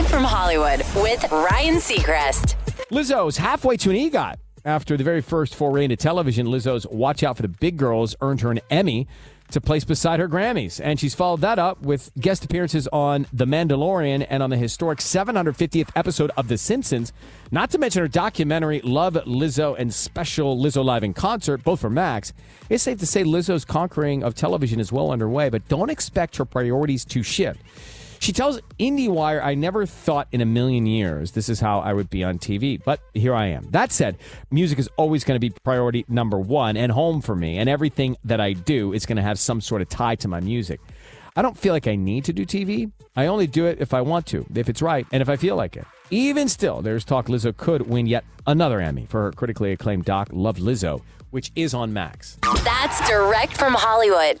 Direct from Hollywood with Ryan Seacrest. Lizzo's halfway to an EGOT. After the very first foray into television, Lizzo's Watch Out for the Big Grrrls earned her an Emmy to place beside her Grammys. And she's followed that up with guest appearances on The Mandalorian and on the historic 750th episode of The Simpsons, not to mention her documentary Love Lizzo and special Lizzo Live in Concert, both for Max. It's safe to say Lizzo's conquering of television is well underway, but don't expect her priorities to shift. She tells IndieWire, I never thought in a million years this is how I would be on TV, but here I am. That said, music is always going to be priority number one and home for me, and everything that I do is going to have some sort of tie to my music. I don't feel like I need to do TV. I only do it if I want to, if it's right, and if I feel like it. Even still, there's talk Lizzo could win yet another Emmy for her critically acclaimed doc, Love Lizzo, which is on Max. That's direct from Hollywood.